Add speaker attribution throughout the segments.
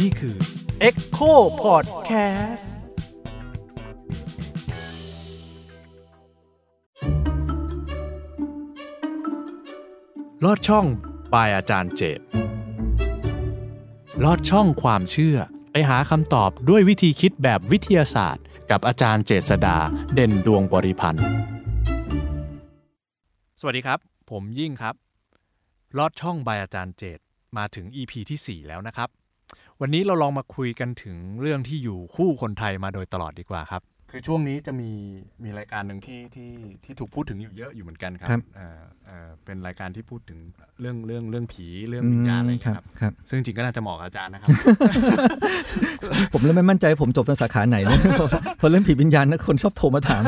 Speaker 1: นี่คือ Echo Podcast ลอดช่องบายอาจารย์เจตลอดช่องความเชื่อ ไปหาคำตอบด้วยวิธีคิดแบบวิทยาศาสตร์ กับอาจารย์เจษดาเด่นดวงบริพันธ์ สวัสดีครับ ผมยิ่งครับ ลอดช่องบายอาจารย์เจตมาถึง EP ที่ 4 แล้วนะครับ วันนี้เราลองมาคุยกันถึงเรื่องที่อยู่คู่คนไทยมาโดยตลอดดีกว่าครับ คือช่วงนี้จะมีมีรายการหนึ่งที่ที่ที่ถูกพูดถึงอยู่เยอะอยู่เหมือนกันครับ
Speaker 2: ครับ
Speaker 1: เอ่อเอ่อเป็นรายการที่พูดถึงเรื่องเรื่องเรื่องผีเรื่องวิญญาณอะไรอย่าง
Speaker 2: ครั
Speaker 1: เงี้
Speaker 2: บ
Speaker 1: ยครับ
Speaker 2: ครับ
Speaker 1: ซึ่งจริงๆก็น่าจะเหมาะกับอาจารย์นะครับ
Speaker 2: ผมเริ่มไม่มั่นใจผมจบในสาขาไหนนะ เพราะเรื่องผีวิญญาณนะคนชอบโทรมาถาม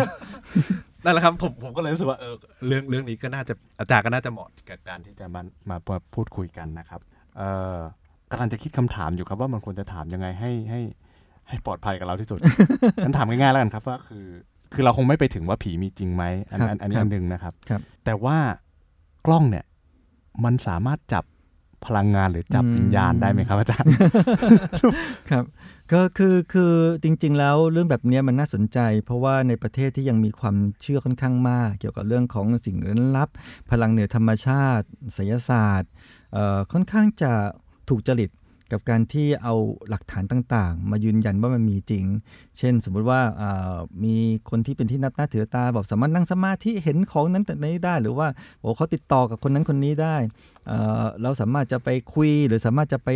Speaker 1: นั่นแหละครับผมผมก็เลยรู้สึกว่าเออเรื่องเรื่องนี้ก็น่าจะอาจารย์ก็น่าจะเหมาะกับการที่จะมามามาพูดคุยกันนะครับเอ่อกำลังจะคิดคำถามอยู่ครับว่ามันควรจะถามยังไงให้ให้ให้ปลอดภัยกับเราที่สุดงั้นถามง่ายๆแล้วกันครับว่าคือ คือเราคงไม่ไปถึงว่าผีมีจริงไหมอัน
Speaker 2: ครับ
Speaker 1: อันอันนี้
Speaker 2: ครับ
Speaker 1: อันหนึ่งนะครับ
Speaker 2: ครับ
Speaker 1: แต่ว่ากล้องเนี่ยมันสามารถจับ พลังงานหรือจับวิญญาณได้ไหมครับอาจารย์
Speaker 2: ครับก็คือคือจริง ๆ แล้วเรื่องแบบเนี้ยมันน่าสนใจ เพราะว่าในประเทศที่ยังมีความเชื่อค่อนข้างมาก เกี่ยวกับเรื่องของสิ่งลึกลับ พลังเหนือธรรมชาติไสยศาสตร์เอ่อค่อนข้างจะถูกจริต กับการที่เอาหลักฐานต่างๆ มายืนยันว่ามันมีจริง เช่น สมมุติว่ามีคนที่เป็นที่นับหน้าถือตาบอกสามารถนั่งสมาธิเห็นของนั้นแต่นี้ได้หรือว่าโอ้เขาติดต่อกับคนนั้นคนนี้ได้เอ่อเราสามารถจะไปคุยหรือสามารถจะไป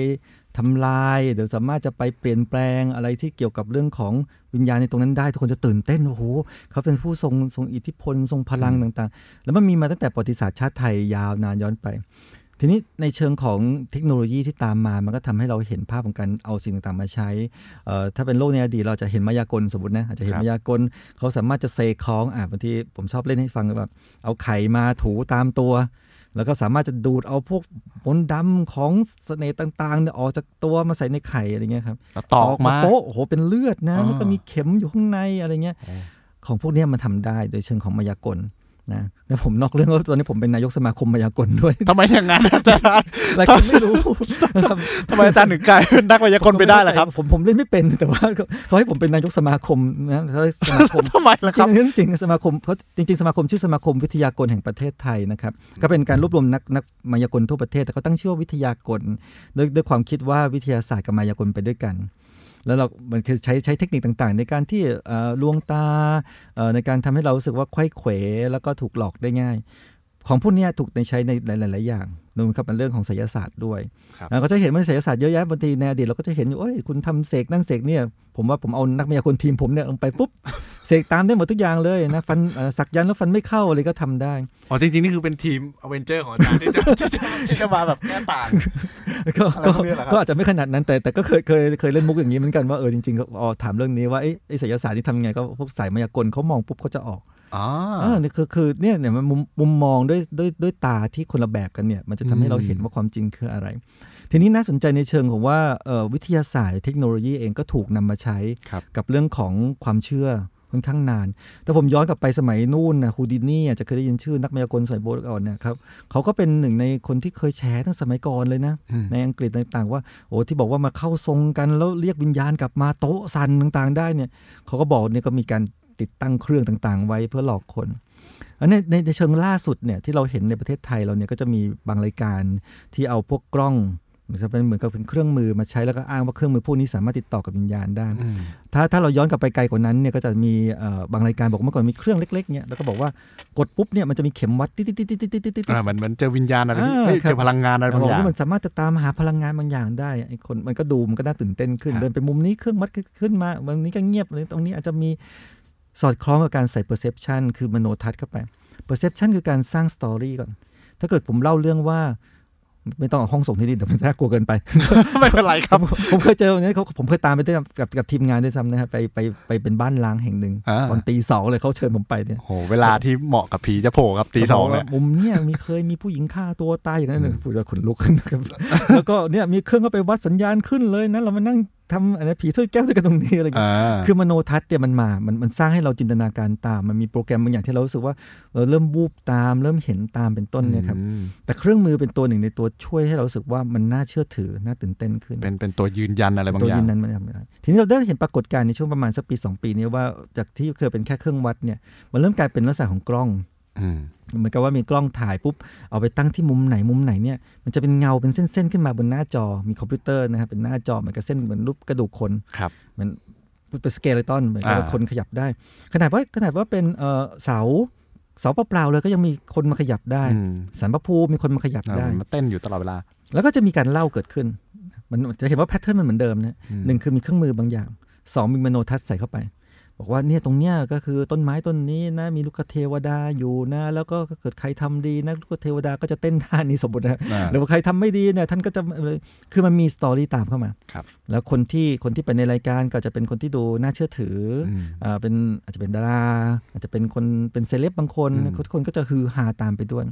Speaker 2: ทำลายหรือสามารถจะไปเปลี่ยนแปลงอะไรที่เกี่ยวกับเรื่องของวิญญาณในตรงนั้นได้ ทุกคนจะตื่นเต้นโอ้โหเขาเป็นผู้ทรงทรงอิทธิพลทรงพลังต่างๆ แล้วมันมีมาตั้งแต่ประวัติศาสตร์ชาติไทยยาวนานย้อนไป ทีนี้ในเชิงของเทคโนโลยีที่ตามมา มันก็ทำให้เราเห็นภาพของการเอาสิ่งต่างๆมาใช้เอ่อถ้าเป็นโลกในอดีตเราจะเห็นมายากลสมมตินะ อาจจะเห็น
Speaker 1: ครับ
Speaker 2: มายากล เขาสามารถจะเซของอะบางทีผมชอบเล่นให้ฟังแบบเอาไข่มาถูตามตัว แล้วก็สามารถจะดูดเอาพวกมนต์ดำของเสน่ห์ต่างๆเนี่ยออกจากตัวมาใส่ในไข่อะไรเงี้ยครับ
Speaker 1: แล้วตอกมา
Speaker 2: โป๊ะโอ้โหเป็นเลือดนะ
Speaker 1: อ่า
Speaker 2: แล้วก็มีเข็มอยู่ข้างในอะไรเงี้ย
Speaker 1: โอ้
Speaker 2: ของพวกเนี้ยมันทำได้โดยเชิงของมายากล นะแล้วผมนอกเรื่องว่าตอนนี้ผมเป็นนายกสมาคมมายากลด้วย
Speaker 1: ทำไมอย่างนั้นอาจารย์
Speaker 2: อะไรก็ไม่รู้นะครับ
Speaker 1: ทำไมอาจารย์ถึงกลายเป็นนักวิทยากรไปได้ล่ะครับ
Speaker 2: ผมผมเล่นไม่เป็นแต่ว่าเขาเขาให้ผมเป็นนายกสมาคมนะเขาให้สมาคม
Speaker 1: ทำไมล่ะครับ
Speaker 2: จริงๆจริงๆสมาคมเพราะจริง ๆ สมาคมชื่อสมาคมวิทยากรแห่งประเทศไทยนะครับก็เป็นการรวบรวมนักนักมายากลทั่วประเทศ แต่เขาตั้งชื่อว่าวิทยากรด้วยด้วยความคิดว่าวิทยาศาสตร์กับมายากลไปด้วยกัน แล้วเรา มันคือใช้ใช้เทคนิคต่างๆ ในการที่ลวงตาในการทำให้เรารู้สึกว่าไขว้เขวแล้วก็ถูกหลอกได้ง่าย ของพวกเนี้ยถูกในใช้ในหลาย ๆ อย่างรวมกับเป็นเรื่องของไสยศาสตร์ด้วย
Speaker 1: ครับ
Speaker 2: เราก็จะเห็นว่าไสยศาสตร์เยอะแยะบางทีในอดีตเราก็จะเห็นอยู่เอ้ยคุณทำเสกนั่นเสกเนี่ยผมว่าผมเอานักมายากลทีมผมเนี่ยลงไปปุ๊บเสกตามได้หมดทุกอย่างเลยนะฟันเอ่อสักยันต์แล้วฟันไม่เข้าอะไรก็ทำได้
Speaker 1: อ๋อจริง ๆ นี่คือเป็นทีมอเวนเจอร์ของอาจารย์ที่จะที่จะที่จะมาแบบแก้ต่าง
Speaker 2: ก็
Speaker 1: อะไร
Speaker 2: ก็
Speaker 1: พวกนี้เหรอครับ
Speaker 2: ก็อาจจะไม่ขนาดนั้นแต่แต่ก็เคยเคยเคยเล่นมุกอย่างนี้เหมือนกันว่าเออจริงๆก็อ๋อถามเรื่องนี้ว่าไอ้ไอ้ไสยศาสตร์นี่ทำยังไงก็พวกสายมายากลเขามองปุ๊บเขาจะออก
Speaker 1: อ๋อ
Speaker 2: เออนี่คือคือเนี่ยเนี่ยมันมุมมุมมองด้วยด้วยด้วยตาที่คนละแบบกันเนี่ย มันจะทำให้เราเห็นว่าความจริงคืออะไร ทีนี้น่าสนใจในเชิงของว่าเอ่อวิทยาศาสตร์เทคโนโลยีเองก็ถูกนำมาใช้
Speaker 1: ครับ
Speaker 2: กับเรื่องของความเชื่อค่อนข้างนาน แต่ผมย้อนกลับไปสมัยนู่นนะฮูดินี่อาจจะเคยได้ยินชื่อนักมายากลสมัยโบราณก่อนเนะครับเขาก็เป็นหนึ่งในคนที่เคยแชร์ตั้งสมัยก่อนเลยนะ
Speaker 1: อืม
Speaker 2: ในอังกฤษต่างๆ ว่าโอ้ที่บอกว่ามาเข้าทรงกันแล้วเรียกวิญญาณกลับมาโต๊ะสันต่างๆ ได้เนี่ยเขาก็บอกเนี่ยก็มีการ ติดตั้งเครื่องต่างๆ ไว้เพื่อหลอกคนอันนในในเชิงล่าสุดเนี่ยที่เราเห็นในประเทศไทยเราเนี่ยก็จะมีบางรายการที่เอาพวกกล้องนะเป็นเหมือนกับเป็นเครื่องมือมาใช้แล้วก็อ้างว่าเครื่องมือพวกนี้สามารถติดต่อกับวิญญาณได้ ถ้าถ้าเราย้อนกลับไปไกลกว่านั้นเนี่ยก็จะมีบางรายการบอกเมื่อก่อนมีเครื่องเล็กๆเนี่ยแล้วก็บอกว่ากดปุ๊บเนี่ยมันจะมีเข็มวัดติ๊ดติ๊ดติ๊ดติ๊ดติ๊ดติ๊ดติ๊ด
Speaker 1: อ่ามันมันเจอวิญญาณอะไรเจอพลังงานอะไรบาง
Speaker 2: อ
Speaker 1: ย่าง
Speaker 2: ว่มันสามารถจะตามหาพลังงานบางอย่างได้ไอ้คนมันก็ดูมันก็น่าตื่นเต้นขึ้น เดินไปมุมนี้เครื่องวัดขึ้นมาบางนี้ก็เงียบเลยตรงนี้อาจจะมี สอดคล้องกับการใส่ perception คือมโนทัศน์เข้าไป perception คือการสร้างสตอรี่ก่อน ถ้าเกิดผมเล่าเรื่องว่าไม่ต้องเอาห้องส่งที่นี่เดี๋ยวมันน่ากลัวเกินไป
Speaker 1: ไม่เป็นไรครับ
Speaker 2: ผมเคยเจอวันนี้เขาผมเคยตามไปด้วยกับกับกับทีมงานด้วยซ้ำนะครับไปไปไปเป็นบ้านล้างแห่งหนึ่ง
Speaker 1: อ่า
Speaker 2: ตอนตีสองเลยเขาเชิญผมไปเนี่ย
Speaker 1: โหเวลาที่เหมาะกับผีจะโผล่ครับตีสองเนี่ย
Speaker 2: ขาบกว่ามุมเนี่ยมีเคยมีผู้หญิงฆ่าตัวตายอย่างนั้นเลยผู้จะขนลุกขึ้นนะครับแล้วก็เนี่ยมีเครื่องเข้าไปวัดสัญญาณขึ้นเลยนะเรามานั่ง ทำอะไรผีถ้วยแก้วด้วยกันตรงนี้อะไรเงี้ย
Speaker 1: อ่า
Speaker 2: คือมโนทัศน์เนี่ยมันมา มันมันสร้างให้เราจินตนาการตาม มันมีโปรแกรมบางอย่างที่เรารู้สึกว่าเราเริ่มวูบตาม เริ่มเห็นตามเป็นต้นเนี่ยครับ
Speaker 1: อืม
Speaker 2: แต่เครื่องมือเป็นตัวหนึ่งในตัวช่วยให้เรารู้สึกว่ามันน่าเชื่อถือ น่าตื่นเต้นขึ้น
Speaker 1: เป็นเป็นตัวยืนยันอะไรบาง
Speaker 2: ตัว
Speaker 1: อย่า
Speaker 2: ยื
Speaker 1: ง
Speaker 2: นนั้นมันทำไม่ได้ทีนี้เราได้เห็นปรากฏการณ์ในช่วงประมาณสักปี 2 ปีนี้ว่าจากที่เคยเป็นแค่เครื่องวัดเนี่ย มันเริ่มกลายเป็นลักษณะของกล้อง
Speaker 1: อืม
Speaker 2: เหมือนกับว่ามีกล้องถ่ายปุ๊บ เอาไปตั้งที่มุมไหนมุมไหนเนี่ยมันจะเป็นเงาเป็นเส้นๆขึ้นมาบนหน้าจอมีคอมพิวเตอร์นะครับเป็นหน้าจอเหมือนกับเส้นเหมือนรูปกระดูกคน
Speaker 1: ครับ
Speaker 2: มันเป็น skeleton เหมือนกับว่า
Speaker 1: อ่า
Speaker 2: คนขยับได้ ขนาดว่าขนาดว่าเป็นเอ่อเสาเสาเปล่าๆเลยก็ยังมีคนมาขยับได้
Speaker 1: อืม
Speaker 2: ศาลพระภูมิมีคนมาขยับ
Speaker 1: อ่า
Speaker 2: ได้
Speaker 1: มันมาเต้นอยู่ตลอดเวลา
Speaker 2: แล้วก็จะมีการเล่าเกิดขึ้น มันจะเห็นว่า pattern มันเหมือนเดิมนะ
Speaker 1: อืม
Speaker 2: หนึ่งคือมีเครื่องมือบางอย่างสองมีมโนทัศน์ใส่เข้าไป บอกว่าเนี่ยตรงเนี้ยก็คือต้นไม้ต้นนี้นะมีลูกเทวดาอยู่นะ แล้วก็ถ้าเกิดใครทำดีนะลูกเทวดาก็จะเต้นท่านี้สมมตินะ
Speaker 1: อ่า
Speaker 2: หรือว่าใครทำไม่ดีเนี่ยท่านก็จะคือมันมี story ตามเข้ามา
Speaker 1: ครับ
Speaker 2: แล้วคนที่คนที่ไปในรายการก็จะเป็นคนที่ดูน่าเชื่อถืออ
Speaker 1: ม
Speaker 2: อ่าเป็นอาจจะเป็นดาราอาจจะเป็นคนเป็นเซเลบบางคน
Speaker 1: อืม
Speaker 2: คนคนก็จะฮือฮาตามไปด้วย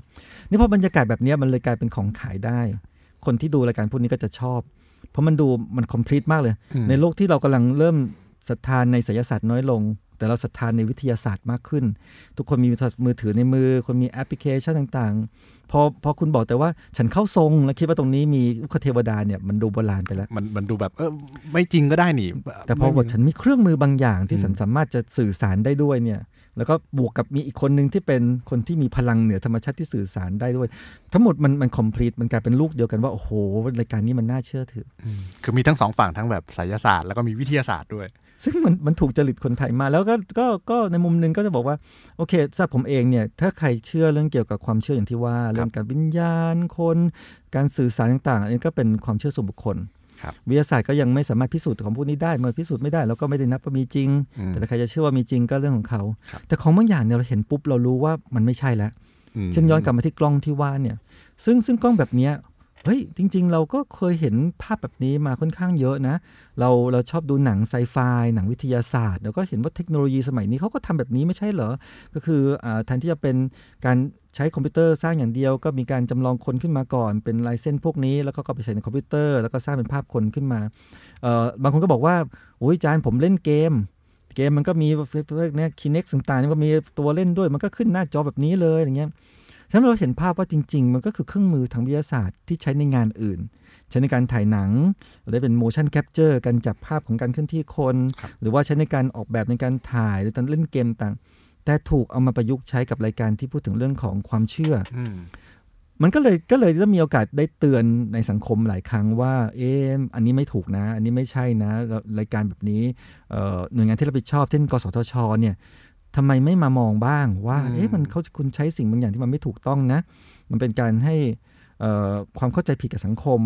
Speaker 2: นี่พอบรรยากาศแบบเนี้ยมันเลยกลายเป็นของขายได้ คนที่ดูรายการพวกนี้ก็จะชอบ เพราะมันดูมัน complete มากเลย
Speaker 1: อืม
Speaker 2: ในโลกที่เรากำลังเริ่ม ศรัทธาในไสยศาสตร์น้อยลง แต่เราศรัทธาในวิทยาศาสตร์มากขึ้น ทุกคนมีมือถือในมือ คนมีแอปพลิเคชันต่างๆ พอพอคุณบอกแต่ว่าฉันเข้าทรงแล้วคิดว่าตรงนี้มีลูกเทวดาเนี่ยมันดูโบราณไปแล้ว
Speaker 1: มันมันดูแบบเออไม่จริงก็ได้นี่
Speaker 2: แต่พอ
Speaker 1: ไม่
Speaker 2: บอกฉันมีเครื่องมือบางอย่างที่
Speaker 1: อืม
Speaker 2: ฉันสามารถจะสื่อสารได้ด้วยเนี่ยแล้วก็บวกกับมีอีกคนหนึ่งที่เป็นคนที่มีพลังเหนือธรรมชาติที่สื่อสารได้ด้วย ทั้งหมดมันมันคอมพลีทมันกลายเป็นลูกเดียวกันว่า โอ้โหรายการนี้มันน่าเชื่อถือ
Speaker 1: อืมคือมีทั้งสองฝั่งทั้งแบบไสยศาสตร์แล้วก็มีวิทยาศาสตร์ด้วย
Speaker 2: ซึ่งมันมันถูกจริตคนไทยมากแล้วก็ก็ก็ในมุมหนึงก็จะบอกว่า โอเคสำหรับผมเองเนี่ย ถ้าใครเชื่อเรื่องเกี่ยวกับความเชื่ออย่างที่ว่า เรื่องการวิญญาณคน การสื่อสารต่างๆ อันนี้ก็เป็นความเชื่อส่วนบุคคล
Speaker 1: ครับ
Speaker 2: วิทยาศาสตร์ก็ยังไม่สามารถพิสูจน์ของพวกนี้ได้ เมื่อพิสูจน์ไม่ได้เราก็ไม่ได้นับว่ามีจริง
Speaker 1: อืม
Speaker 2: แต่ถ้าใครจะเชื่อว่ามีจริงก็เรื่องของเขา
Speaker 1: ครับ
Speaker 2: แต่ของบางอย่างเนี่ยเราเห็นปุ๊บเรารู้ว่ามันไม่ใช่แล้ว
Speaker 1: ม
Speaker 2: เช่นย้อนกลับมาที่กล้องที่ว่าเนี่ย ซึ่งซึ่งกล้องแบบเนี้ย เฮ้ยจริง ๆ เราก็เคยเห็นภาพแบบนี้มาค่อนข้างเยอะนะ เราเราชอบดูหนังไซไฟหนังวิทยาศาสตร์เราก็เห็นว่าเทคโนโลยีสมัยนี้เขาก็ทำแบบนี้ไม่ใช่เหรอ ก็คืออแทนที่จะเป็นการใช้คอมพิวเตอร์สร้างอย่างเดียว ก็มีการจำลองคนขึ้นมาก่อน เป็นลายเส้นพวกนี้ แล้วก็ก็ไปใช้ในคอมพิวเตอร์ แล้วก็สร้างเป็นภาพคนขึ้นมา บางคนก็บอกว่าโอ้ยอาจารย์ผมเล่นเกมเกมมันก็มีพวกเนี้ยคีเน็กต่างๆนี่ก็มีตัวเล่นด้วยมันก็ขึ้นหน้าจอแบบนี้เลยอย่างเงี้ย ฉะนั้นเราเห็นภาพว่าจริง ๆ มันก็คือเครื่องมือทางวิทยาศาสตร์ที่ใช้ในงานอื่น ใช้ในการถ่ายหนัง หรือเป็น motion capture การจับภาพของการเคลื่อนที่คน
Speaker 1: ครับ
Speaker 2: หรือว่าใช้ในการออกแบบในการถ่ายหรือการเล่นเกมต่าง แต่ถูกเอามาประยุกต์ใช้กับรายการที่พูดถึงเรื่องของความเชื่อ
Speaker 1: อืม
Speaker 2: มันก็เลยก็เลยจะมีโอกาสได้เตือนในสังคมหลายครั้งว่า เอ๊ะอันนี้ไม่ถูกนะ อันนี้ไม่ใช่นะแล้วรายการแบบนี้เอ่อหน่วยงานที่รับผิดชอบเช่นกสทชเนี่ย ทำไมไม่มามองบ้างว่า
Speaker 1: อืม
Speaker 2: เอ๊ะมันเขาคุณใช้สิ่งบางอย่างที่มันไม่ถูกต้องนะ มันเป็นการให้เอ่อความเข้าใจผิดกับสังคม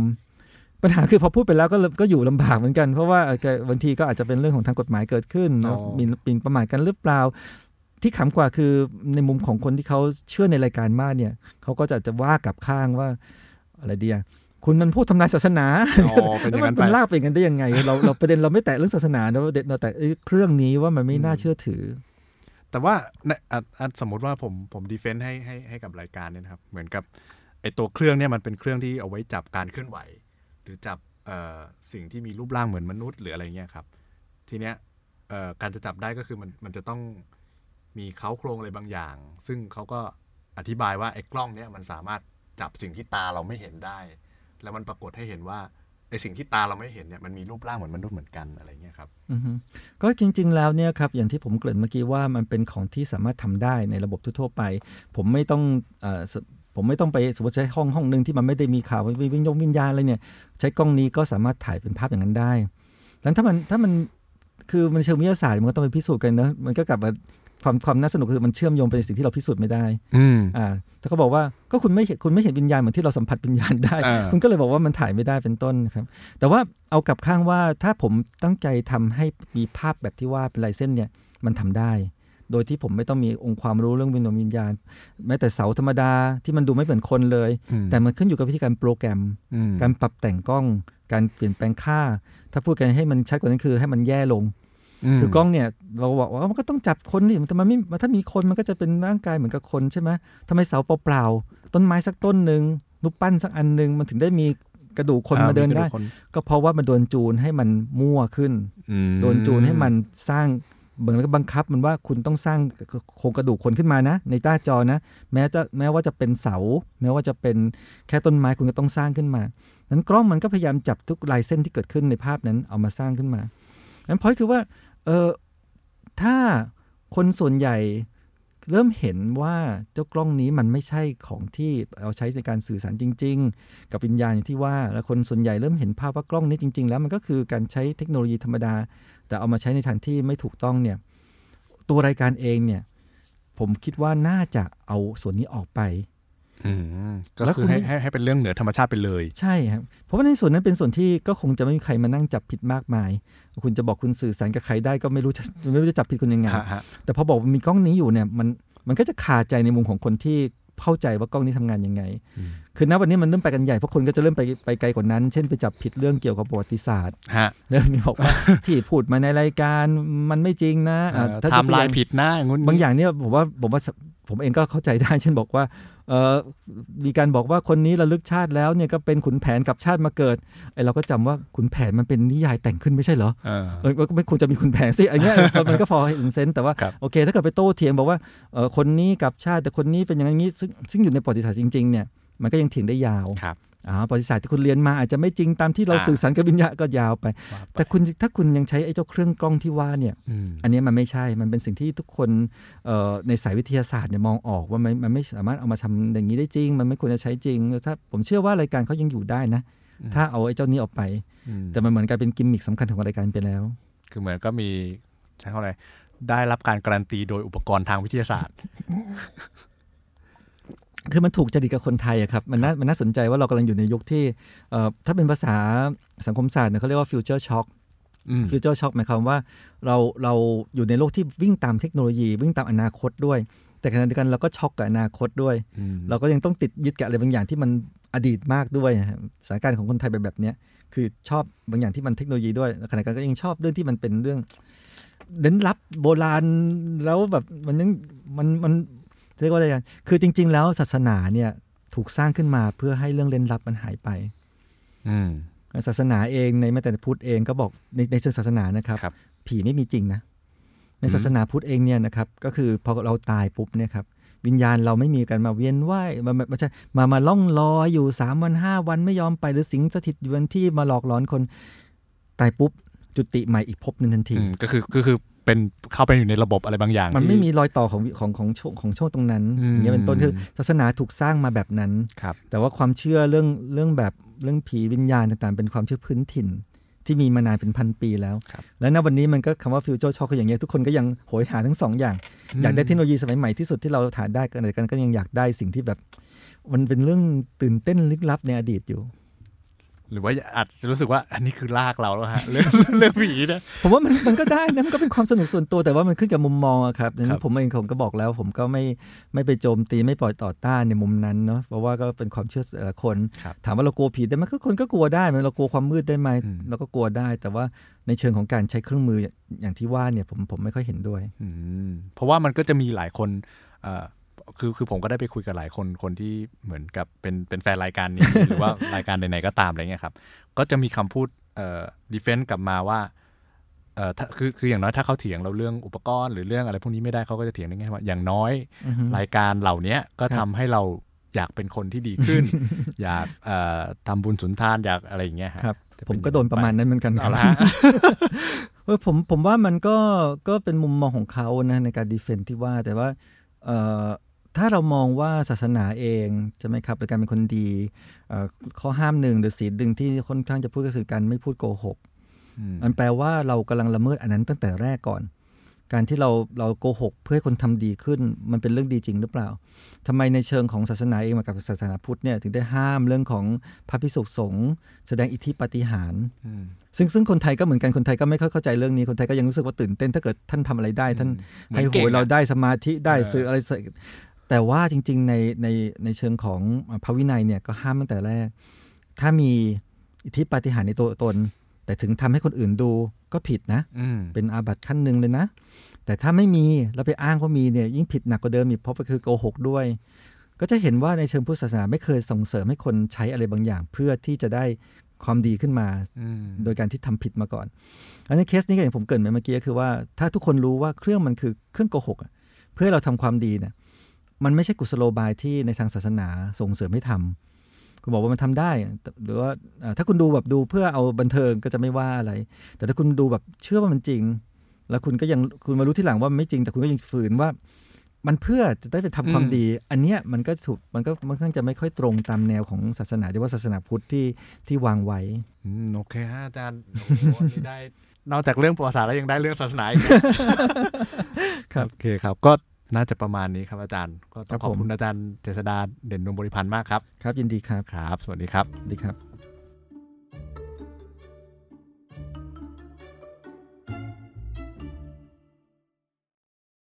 Speaker 2: ปัญหาคือพอพูดไปแล้วก็ก็อยู่ลำบากเหมือนกัน เพราะว่าเอ่อบางทีก็อาจจะเป็นเรื่องของทางกฎหมายเกิดขึ้น
Speaker 1: อ๋อ
Speaker 2: หมีหมินประมาทกันหรือเปล่าที่ขำกว่าคือในมุมของคนที่เขาเชื่อในรายการมากเนี่ยเขาก็จะจะว่ากลับข้างว่าอะไรเดียคุณมันพูดทำลายศาสนา
Speaker 1: อ๋อเป็นอ
Speaker 2: แล้ว
Speaker 1: ย่าง
Speaker 2: มัน
Speaker 1: นั้น
Speaker 2: เป็น
Speaker 1: ไป
Speaker 2: ลากไปอย่างนั้นได้ยังไง เราเราประเด็นเราไม่แตะเรื่องศาสนานะเราเด็ดเราแต่เอ้ยเครื่องนี้ว่ามันไม่น่าเชื่อถือ
Speaker 1: แต่ว่าในอะอะสมมติว่าผมผมดีเฟนต์ให้ให้ให้กับรายการเนี่ยนะครับ เหมือนกับไอตัวเครื่องเนี่ยมันเป็นเครื่องที่เอาไว้จับการเคลื่อนไหว หรือจับสิ่งที่มีรูปร่างเหมือนมนุษย์หรืออะไรเงี้ยครับ ทีเนี้ยการจะจับได้ก็คือมันมันจะต้องมีเค้าโครงอะไรบางอย่าง ซึ่งเขาก็อธิบายว่าไอ้กล้องเนี่ยมันสามารถจับสิ่งที่ตาเราไม่เห็นได้ แล้วมันปรากฏให้เห็นว่า ไอสิ่งที่ตาเราไม่เห็นเนี่ยมันมีรูปร่างเหมือนมนุษย์เหมือนกันอะไรเงี้ยครับ
Speaker 2: ก็จริง ๆ แล้วเนี่ยครับอย่างที่ผมเกริ่นเมื่อกี้ว่ามันเป็นของที่สามารถทำได้ในระบบทั่วไป ผมไม่ต้องผมไม่ต้องไปสมมติใช้ห้องห้องหนึ่งที่มันไม่ได้มีข่าววิวิญญาณวิญญาณอะไรเนี่ย ใช้กล้องนี้ก็สามารถถ่ายเป็นภาพอย่างนั้นได้แล้วถ้ามันถ้ามันคือมันเชิงวิทยาศาสตร์มันก็ต้องไปพิสูจน์กันเนอะมันก็กลับมา ความความน่าสนุกคือมันเชื่อมโยงไปในสิ่งที่เราพิสูจน์ไม่ได้
Speaker 1: อืม
Speaker 2: อ่าถ้าเขาบอกว่าก็คุณไม่เห็นคุณไม่เห็นวิญญาณเหมือนที่เราสัมผัสวิญญาณได้
Speaker 1: อ่า
Speaker 2: คุณก็เลยบอกว่ามันถ่ายไม่ได้เป็นต้นครับ แต่ว่าเอากลับข้างว่าถ้าผมตั้งใจทำให้มีภาพแบบที่ว่าเป็นลายเส้นเนี่ยมันทำได้ โดยที่ผมไม่ต้องมีองค์ความรู้เรื่องวิญญาณวิญญาณ แม้แต่เสาธรรมดาที่มันดูไม่เหมือนคนเลย
Speaker 1: อืม
Speaker 2: แต่มันขึ้นอยู่กับวิธีการโปรแกรม
Speaker 1: อืม
Speaker 2: การปรับแต่งกล้อง การเปลี่ยนแปลงค่า ถ้าพูดกันให้มันชัดกว่านั้นคือให้มันแย่ลง คือกล้องเนี่ยเราบอกว่ามันก็ต้องจับคนนี่แต่มันไม่ถ้ามีคนมันก็จะเป็นร่างกายเหมือนกับคนใช่ไหมทำไมเสาเปล่าๆต้นไม้สักต้นหนึ่งรูปปั้นสักอันหนึ่งมันถึงได้มีกระดูกคน
Speaker 1: อ่
Speaker 2: มาเดิน
Speaker 1: กระ
Speaker 2: ได้
Speaker 1: คน
Speaker 2: ก็เพราะว่ามันโดนจูนให้มันมั่วขึ้น
Speaker 1: อืม
Speaker 2: โดนจูนให้มันสร้างเหมือนกับบังคับมันว่าคุณต้องสร้างโครงกระดูกคนขึ้นมานะ ในหน้าจอนะ แม้จะแม้ว่าจะเป็นเสา แม้ว่าจะเป็นแค่ต้นไม้คุณก็ต้องสร้างขึ้นมานั้นกล้องมันก็พยายามจับทุกลายเส้นที่เกิดขึ้นในภาพนั้นเอามาสร้างขึ้นมานั้นพอยคือว่า เออถ้าคนส่วนใหญ่เริ่มเห็นว่าเจ้ากล้องนี้มันไม่ใช่ของที่เอาใช้ในการสื่อสารจริง ๆ กับวิญญาณอย่างที่ว่า แล้วคนส่วนใหญ่เริ่มเห็นภาพว่ากล้องนี้จริง ๆ แล้วมันก็คือการใช้เทคโนโลยีธรรมดา แต่เอามาใช้ในทางที่ไม่ถูกต้องเนี่ยตัวรายการเองเนี่ยผมคิดว่าน่าจะเอาส่วนนี้ออกไป
Speaker 1: ก็
Speaker 2: แล้ว
Speaker 1: คือ
Speaker 2: คุณ
Speaker 1: ให้ให้ให้เป็นเรื่องเหนือธรรมชาติไปเลย
Speaker 2: ใช่ครับ เพราะว่าในส่วนนั้นเป็นส่วนที่ก็คงจะไม่มีใครมานั่งจับผิดมากมาย คุณจะบอกคุณสื่อสารกับใครได้ก็ไม่รู้จะไม่รู้จะจับผิดคุณยังไง
Speaker 1: ฮะฮะ
Speaker 2: แต่พอบอกว่ามีกล้องนี้อยู่เนี่ยมันมันก็จะคาใจในมุมของคนที่เข้าใจว่ากล้องนี้ทำงานยังไง
Speaker 1: อืม
Speaker 2: คือณวันนี้มันเริ่มไปกันใหญ่เพราะคนก็จะเริ่มไปไปไกลกว่านั้น เช่นไปจับผิดเรื่องเกี่ยวกับประวัติศาสตร์
Speaker 1: ฮะ
Speaker 2: เริ่มมีบอกว่าที่พูดมาในรายการมันไม่จริงนะอะ
Speaker 1: เอ่อ
Speaker 2: ถ้า
Speaker 1: ไทม์ไล
Speaker 2: ตัวอย่ง
Speaker 1: น์ผิดนะอย่างงู้น
Speaker 2: บางอย่างเนี่ยผมว่าผมว่า ผมเองก็เข้าใจได้เช่นบอกว่าเออมีการบอกว่าคนนี้ระลึกชาติแล้วเนี่ยก็เป็นขุนแผนกับชาติมาเกิดไอเราก็จำว่าขุนแผนมันเป็นนิยายแต่งขึ้นไม่ใช่เหรอ
Speaker 1: เออ
Speaker 2: เออมันก็ไม่ควรจะมีขุนแผนสิอันเนี้ยมันก็พอให้อินเซนต์แต่ว่า
Speaker 1: ครับ
Speaker 2: โอเค ถ้าเกิดไปโต้เถียงบอกว่าเออคนนี้กับชาติแต่คนนี้เป็นอย่างนี้ซึ่งซึ่งอยู่ในประวัติศาสตร์จริงๆเนี่ยมันก็ยังเถียงได้ยาว
Speaker 1: ครับ
Speaker 2: อ่าประวัติศาสตร์ที่คุณเรียนมาอาจจะไม่จริงตามที่เรา
Speaker 1: อ่า
Speaker 2: สื่อสารกับวิญญาณก็ยาวไป
Speaker 1: ว่าไป
Speaker 2: แต่คุณถ้าคุณยังใช้ไอ้เจ้าเครื่องกล้องที่ว่าเนี่ย
Speaker 1: อืม
Speaker 2: อันเนี้ยมันไม่ใช่ มันเป็นสิ่งที่ทุกคนเอ่อในสายวิทยาศาสตร์เนี่ยมองออกว่ามันมันไม่สามารถเอามาทำอย่างนี้ได้จริง มันไม่ควรจะใช้จริง ถ้าผมเชื่อว่ารายการเขายังอยู่ได้นะ ถ้าเอาไอ้เจ้านี้ออกไป
Speaker 1: อืม
Speaker 2: แต่มันเหมือนกลายเป็นกิมมิคสำคัญของรายการไปแล้ว
Speaker 1: คือเหมือนก็มีใช้คำอะไรได้รับการการันตีโดยอุปกรณ์ทางวิทยาศาสตร์
Speaker 2: คือมันถูกจริตกับคนไทยอะครับมันน่ามันน่าสนใจว่าเรากำลังอยู่ในยุคที่เอ่อถ้าเป็นภาษาสังคมศาสตร์เนี่ยเขาเรียกว่า future shock อื
Speaker 1: ม
Speaker 2: future shock หมายความว่าเราเราอยู่ในโลกที่วิ่งตามเทคโนโลยี วิ่งตามอนาคตด้วย แต่ขณะเดียวกันเราก็ช็อกกับอนาคตด้วย
Speaker 1: อืม
Speaker 2: เราก็ยังต้องติดยึดกับอะไรบางอย่างที่มันอดีตมากด้วยนะครับสถานการณ์ของคนไทยเป็นแบบเนี้ยคือชอบบางอย่างที่มันเทคโนโลยีด้วยแล้วขณะเดียวกันก็ยังชอบเรื่องที่มันเป็นเรื่องเน้นลับโบราณแล้วแบบมันยังมันมัน เรียกว่าอะไรกันคือจริง ๆ แล้วศาสนาเนี่ยถูกสร้างขึ้นมาเพื่อให้เรื่องเล่นลับมันหายไป
Speaker 1: อืม
Speaker 2: ศาสนาเองในแม้แต่พุทธเองก็บอกในในเชิงศาสนานะครับ
Speaker 1: ครับ
Speaker 2: ผีไม่มีจริงนะ ใน
Speaker 1: อืม
Speaker 2: ศาสนาพุทธเองเนี่ยนะครับ ก็คือพอเราตายปุ๊บเนี่ยครับวิญญาณเราไม่มีการมาเวียนว่ายมามาไม่ใช่มามาล่องลอยอยู่3วัน5วันไม่ยอมไปหรือสิงสถิตอยู่บนที่มาหลอกหลอนคนตายปุ๊บจุติใหม่อีกภพหนึ่งทันที
Speaker 1: อืมก็คือก็คือ เป็นเข้าไปอยู่ในระบบอะไรบางอย่าง
Speaker 2: มัน
Speaker 1: ที่
Speaker 2: ไม่มีรอยต่อของของของช่วงของช่วงตรงนั้น
Speaker 1: อืม
Speaker 2: อย่างเงี้ยเป็นต้นคือศาสนาถูกสร้างมาแบบนั้น
Speaker 1: ครับ
Speaker 2: แต่ว่าความเชื่อเรื่องเรื่องแบบเรื่องผีวิญญาณต่างๆ เป็นความเชื่อพื้นถิ่นที่มีมานานเป็นพันปีแล้ว
Speaker 1: ครับ
Speaker 2: และณวันนี้มันก็คำว่า future shock คืออย่างเงี้ยทุกคนก็ยังโหยหาทั้งสองอย่าง อยากได้เทคโนโลยีสมัยใหม่ที่สุดที่เราหาได้กันแต่กันก็ยังอยากได้สิ่งที่แบบ มันเป็นเรื่องตื่นเต้นลึกลับในอดีตอยู่
Speaker 1: หรือว่าอาจจะรู้สึกว่าอันนี้คือลากเราแล้วฮะเรื่องเรื่องผีนะ
Speaker 2: ผมว่ามันมันก็ได้นะมันก็เป็นความสนุกส่วนตัวแต่ว่ามันขึ้นกับมุมมองอะครับครับดัง
Speaker 1: ครั
Speaker 2: นั้นผมเองผมก็บอกแล้ว ผมก็ไม่ไม่ไปโจมตีไม่ปล่อยต่อต้านในมุมนั้นเนาะเพราะว่าก็เป็นความเชื่อแต่ละคน
Speaker 1: ครับ
Speaker 2: ถามว่าเรากลัวผีได้ไหมก็คนก็กลัวได้มันเรากลัวความมืดได้ไหม
Speaker 1: อืม
Speaker 2: เราก็กลัวได้ แต่ว่าในเชิงของการใช้เครื่องมืออย่างที่ว่าเนี่ยผมผมไม่ค่อยเห็นด้วย
Speaker 1: อืมเพราะว่ามันก็จะมีหลายคนเอ่อ คือคือผมก็ได้ไปคุยกับหลายคนคนที่เหมือนกับเป็นเป็นแฟนรายการนี้ หรือว่ารายการไหนๆก็ตามอะไรเงี้ยครับ ก็จะมีคำพูดเอ่อดีเฟนต์กลับมาว่าเอ่อถ้าคือคืออย่างน้อยถ้าเขาเถียงเราเรื่องอุปกรณ์ หรือเรื่องอะไรพวกนี้ไม่ได้เขาก็จะเถียงได้ไงว่าอย่างน้อย
Speaker 2: อือฮึ
Speaker 1: รายการเหล่านี้ก็
Speaker 2: ครับ
Speaker 1: ทำให้เราอยากเป็นคนที่ดีขึ้น อยากเอ่อทำบุญสุนทานอยากอะไรอย่างเงี้ยฮะ
Speaker 2: ครับ
Speaker 1: จะ
Speaker 2: ผม
Speaker 1: เป็
Speaker 2: ก็โดนประมาณนั้นเหมือนกันค
Speaker 1: เอา
Speaker 2: รับ
Speaker 1: ละฮะ
Speaker 2: เออผมผมว่ามันก็ก็เป็นมุมมองของเขานะในการดีเฟนต์ที่ว่าแต่ว่าเอ่อ ถ้าเรามองว่าศาสนาเองใช่ไหมครับหรือการเป็นคนดีเอ่อข้อห้ามหนึ่งหรือศีลหนึ่งที่ค่อนข้างจะพูดก็คือการไม่พูดโกหก
Speaker 1: อืม
Speaker 2: มันแปลว่าเรากำลังละเมิดอันนั้นตั้งแต่แรกก่อน การที่เราเราโกหกเพื่อให้คนทำดีขึ้น มันเป็นเรื่องดีจริงหรือเปล่าทำไมในเชิงของศาสนาเองมากับศาสนาพุทธเนี่ยถึงได้ห้ามเรื่องของพระพิสุสงฆ์แสดงอิทธิปาฏิหาริย์
Speaker 1: อืม
Speaker 2: ซึ่งซึ่งคนไทยก็เหมือนกันคนไทยก็ไม่ค่อยเข้าใจเรื่องนี้คนไทยก็ยังรู้สึกว่าตื่นเต้นถ้าเกิดท่านทำอะไรได้ ท่าน
Speaker 1: เหมือน
Speaker 2: ให้โห
Speaker 1: เก่ง
Speaker 2: ย
Speaker 1: อะ
Speaker 2: เราได้สมาธิได้
Speaker 1: เออ
Speaker 2: ซื้ออะไรใส่ แต่ว่าจริง ๆ ในในในเชิงของพระวินัยเนี่ยก็ห้ามตั้งแต่แรก ถ้ามีอิทธิปาฏิหาริย์ในตัวตน แต่ถึงทำให้คนอื่นดูก็ผิดนะ
Speaker 1: อืม
Speaker 2: เป็นอาบัติขั้นหนึ่งเลยนะ แต่ถ้าไม่มีแล้วไปอ้างว่ามีเนี่ยยิ่งผิดหนักกว่าเดิมอีกเพราะก็คือโกหกด้วย ก็จะเห็นว่าในเชิงพุทธศาสนาไม่เคยส่งเสริมให้คนใช้อะไรบางอย่าง เพื่อที่จะได้ความดีขึ้นมา
Speaker 1: อืม
Speaker 2: โดยการที่ทำผิดมาก่อน อันนี้เคสนี้ก็อย่างผมเกรินไปเมื่อกี้ก็คือว่าถ้าทุกคนรู้ว่าเครื่องมันคือเครื่องโกหกอะเพื่อให้เราทำความดีเนี่ย มันไม่ใช่กุศโลบายที่ในทางศาสนาส่งเสริมให้ทำคุณบอกว่ามันทำได้แต่หรือว่าอ่าถ้าคุณดูแบบดูเพื่อเอาบันเทิงก็จะไม่ว่าอะไร แต่ถ้าคุณดูแบบเชื่อว่ามันจริง แล้วคุณก็ยังคุณมารู้ที่หลังว่ามันไม่จริง แต่คุณก็ยังฝืนว่า มันเพื่อจะได้ไปทำความดี อันเนี้ยมันก็ถูกมันก็มันค่อนข้างจะไม่ค่อยตรงตามแนวของศาสนาที่ว่าศาสนาพุทธที่ที่วางไว้
Speaker 1: อืมโอเคฮะอาจารย์โอ้โหอันนี้ได้นอกจากเรื่องประวัติศาสตร์แล้วยังได้เรื่องศาสนาอีกนะครับโอเคครับ ก็ น่าจะประมาณนี้ครับอาจารย์ ก็ต้องขอบคุณอาจารย์เจษดาเด่นดวงบริพันธ์มากครับ
Speaker 2: ครับยินดีครับ
Speaker 1: ครับ สวัสดีครับ
Speaker 2: ดีครับ